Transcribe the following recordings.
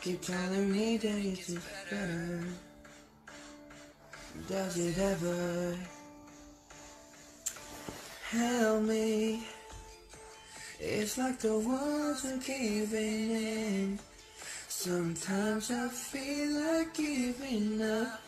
Keep telling me that it's better. Does it ever help me? It's like the walls are caving in. Sometimes I feel like giving up.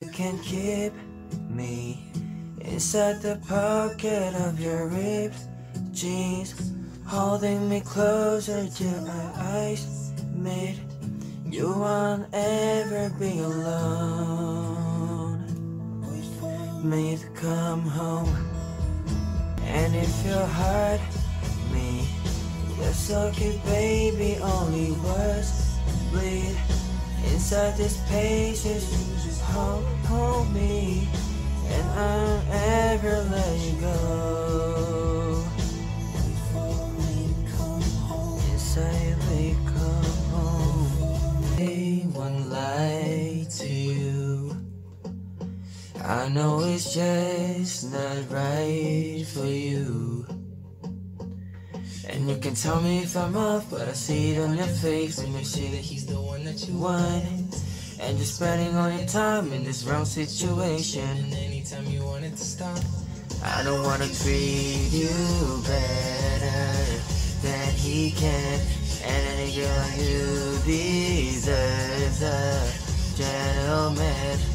You can keep me inside the pocket of your ripped jeans, holding me closer to our eyes meet. You won't ever be alone. Me to come home, and if your heart me, that's okay, baby. Only words bleed inside this spaces. Just hold, hold me, and I'll ever let you go. I know it's just not right for you. And you can tell me if I'm off, but I see it on your face when you say that he's the one that you want. And you're spending all your time in this wrong situation. And anytime you want it to stop, I don't wanna treat you better than he can. And any girl you deserves a gentleman.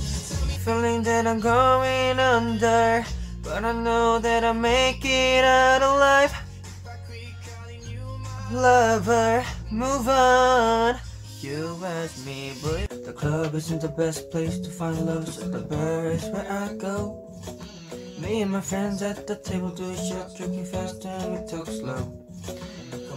Feeling that I'm going under, but I know that I'll make it out alive lover, move on. You ask me, boy. The club isn't the best place to find love, so the bar is where I go. Me and my friends at the table do shots, drinking fast and we talk slow.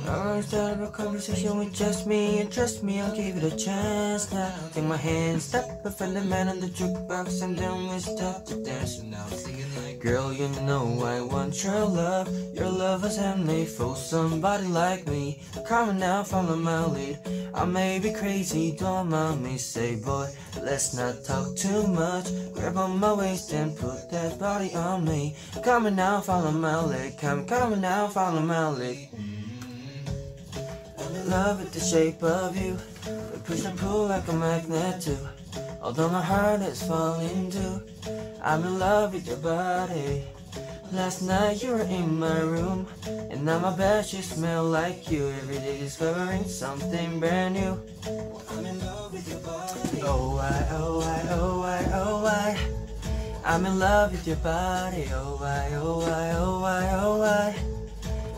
I start a conversation with just me, and trust me, I'll give it a chance now. Take my hand, step, I find the man on the jukebox, and then we start to dance. And now girl, you know I want your love. Your love was handmade for somebody like me. Come on now, follow my lead. I may be crazy, don't mind me. Say, boy, let's not talk too much. Grab on my waist and put that body on me. Come on now, follow my lead. Come, come on now, follow my lead. In love with the shape of you. We push and pull like a magnet too. Although my heart is falling too. I'm in love with your body. Last night you were in my room, and now my bed should smell like you. Every day discovering something brand new. I'm in love with your body. Oh I, oh I, oh I, oh I. I'm in love with your body. Oh I, oh I, oh I, oh I.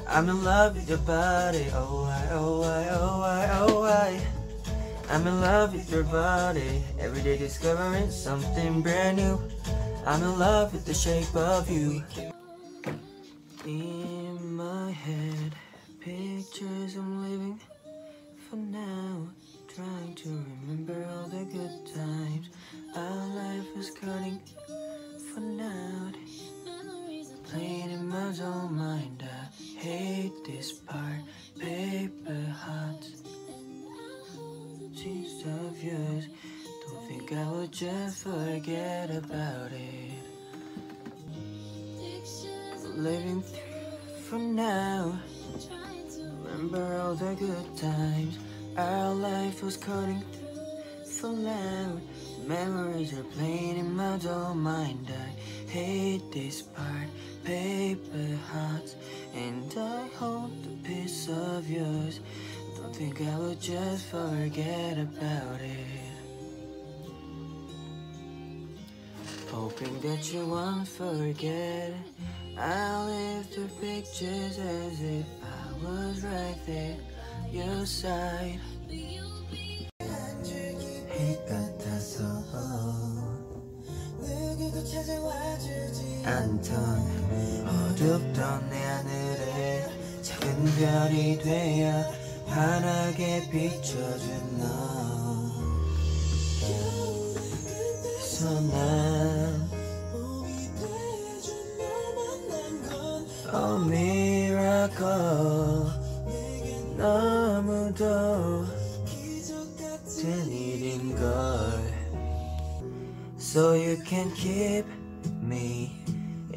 I'm in love with your body. Oh I, oh I, oh I, oh I. I'm in love with your body. Every day discovering something brand new. I'm in love with the shape of you. In my head, pictures I'm living for now. Trying to remember all the good times our life is cutting for now. Playing in my own mind, This part. Paper hearts, sheets of yours. Don't think I would just forget about it. Living through for now. Remember all the good times. Our life was cutting for loud. Memories are playing in my dull mind. I hate this part. Paper hearts, and I hold a piece of yours. Don't think I will just forget about it. Hoping that you won't forget. I'll live the pictures as if I was right there, your side. 않던 어둡던 내 하늘에 자꾸 별이 되어 환하게 비춰준 너. 선한 Oh miracle 너무도 된 일인걸. So you can keep me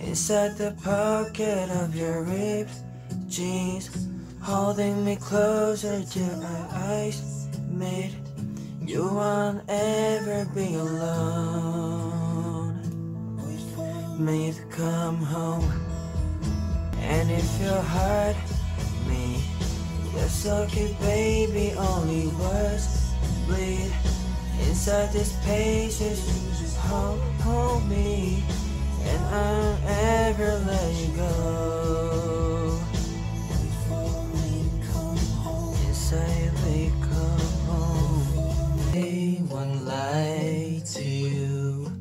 inside the pocket of your ripped jeans Holding me closer to our eyes. Meet You won't ever be alone. May you come home. And if your heart me That's okay baby only words bleed Inside this just hold, hold me And I'll ever let you go. Inside we come home Hey, one lie to you.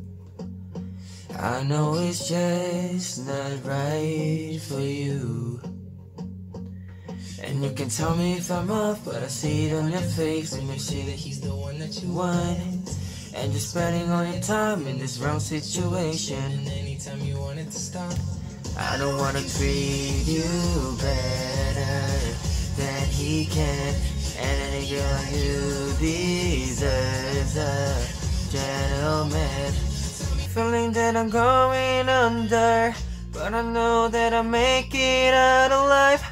I know it's just not right for you. And you can tell me if I'm off, but I see it on your face. And you see that he's the one that you want. And you're spending all your time in this wrong situation. Anytime you want it to stop, I don't wanna treat you better than he can. And any girl like you deserves a gentleman. Feeling that I'm going under, but I know that I'll make it out alive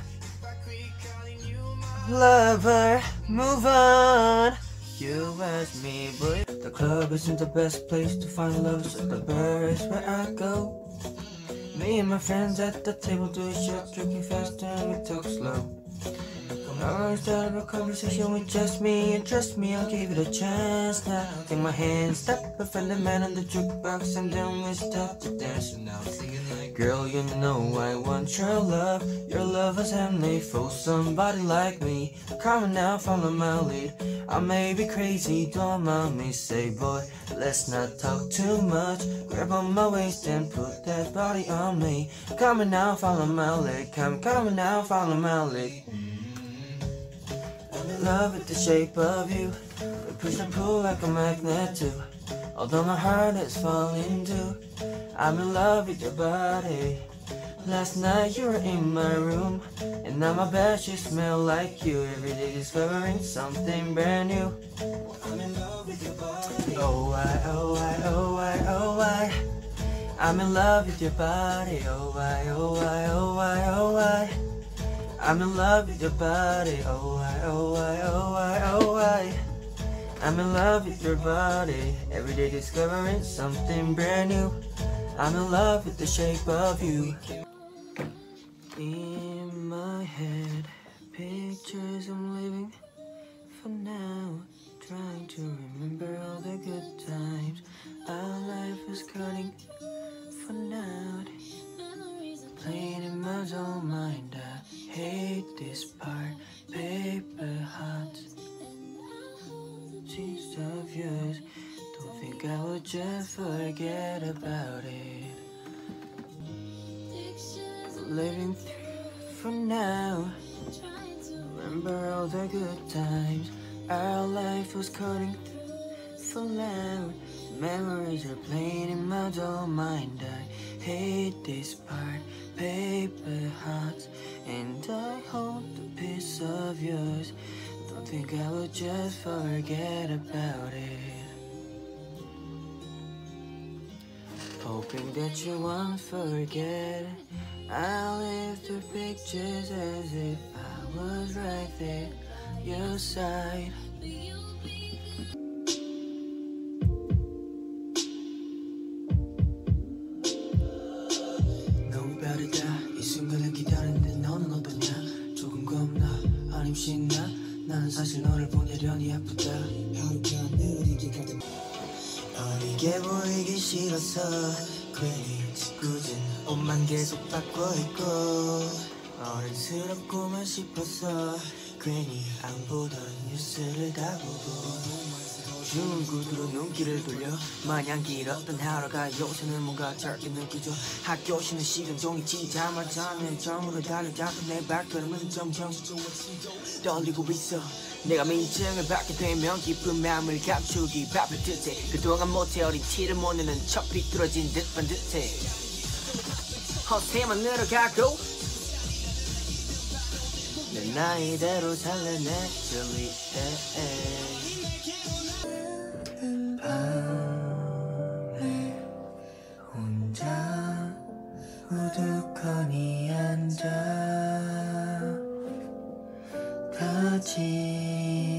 lover, move on. You ask me, boy. The club isn't the best place to find love, so the bar is where I go. Me and my friends at the table do a shot, drinking fast and we talk slow. I started a conversation with just me, and trust me, I'll give it a chance now. Take my hand, step, and find the man on the jukebox, and then we start to dance. And now singing Girl, you know I want your love. Your love is handmade for somebody like me. Come now, follow my lead. I may be crazy, don't mind me. Say, boy, let's not talk too much. Grab on my waist and put that body on me. Come now, follow my lead. Come, come now, follow my lead. I'm in love with the shape of you. We push and pull like a magnet too. Although my heart is falling too. I'm in love with your body. Last night you were in my room, and now my bed sheets smell like you. Every day discovering something brand new. I'm in love with your body. Oh I, oh I, oh I, oh I. I'm in love with your body. Oh I, oh I, oh I, oh I. I'm in love with your body. Oh I, oh I, oh I, oh I. I'm in love with your body. Every day discovering something brand new. I'm in love with the shape of you. In my head, pictures I'm living for now. Trying to remember all the good times. Our life was cutting for loud. Memories are playing in my dull mind. I hate this part. Paper hearts, and I hold a piece of yours. Don't think I would just forget about it. Hoping that you won't forget. I'll live through pictures as if I was right there, your side. 너무 빠르다. 이 순간을 기다리는데 너는 어떠냐? 조금 겁나. 아님 신나? 나는 사실 너를 보내려니 아프다. 어리게 보이기 싫어서 괜히 짓궂은 옷만 계속 바꿔 입고 어른스럽고만 싶어서 괜히 안 보던 뉴스를 다 보고 쉬운 구두로 눈길을 돌려 마냥 길었던 하루가 요새는 뭔가 짧게 느껴져 학교 쉬는 시간 종이 치자마자 내 정으로 달려잡은 내 발걸음은 점점 떨리고 있어. 내가 민증을 받게 되면 기쁜 마음을 감추기 바쁠 듯해. 그동안 못해 어린 티를 못 내는 척 비뚤어진 듯 반듯해 허세만 늘어가고. 내 나이대로 살래 내 주위에 밤에 혼자 우두커니 앉아. 다지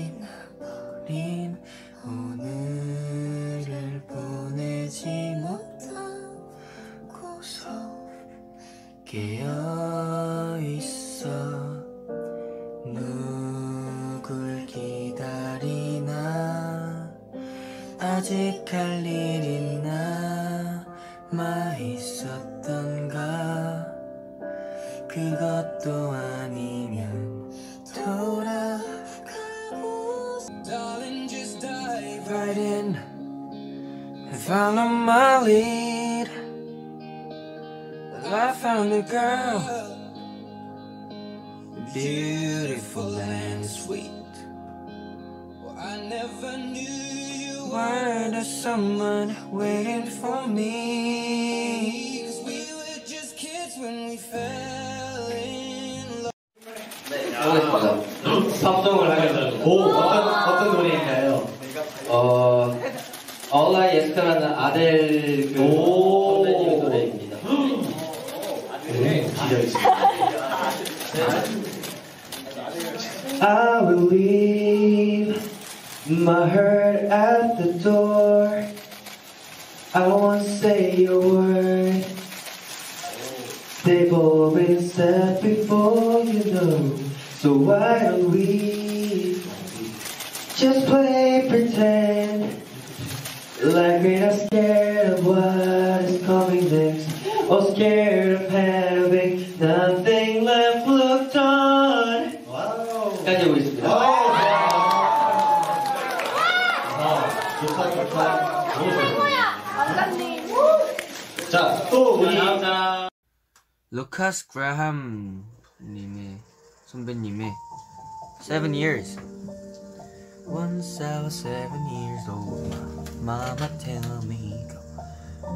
그것도 아니면 돌아가고 Darling just dive right in and follow my lead I found a girl beautiful and sweet I never knew you were the someone waiting for me. 합성을 하겠습니다. 오, 어떤, 어떤 노래인가요? 어, All I Ask라는 아델 그 선배님의 노래입니다. 네, I will leave my hurt at the door. I won't say a word. They've all been said before, you know. So why don't we just play pretend like we're not scared of what is coming next, or scared of having nothing left looked on. 까지 하고 있습니다. 자, 또 우리 루카스 그라함 님의 선배님의 Seven Years Once I was seven years old Mama tell me go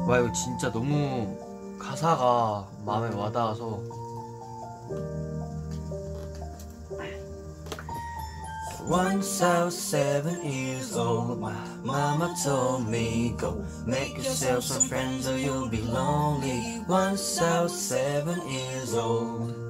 와 이거 진짜 너무 가사가 마음에 와닿아서 Once I was seven years old, my mama told me go make yourself some friends or you'll be lonely. Once I was seven years old.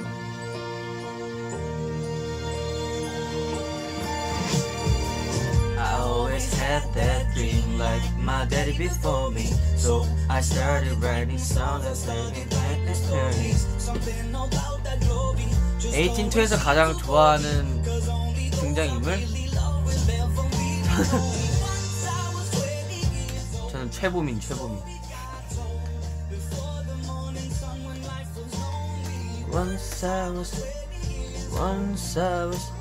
Had that dream like my daddy before me. So I started writing songs and singing Atlantis journeys. 18투에서 가장 좋아하는 등장인물? 저는 최보민, 최보민. Once I was, once I was